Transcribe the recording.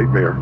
nightmare.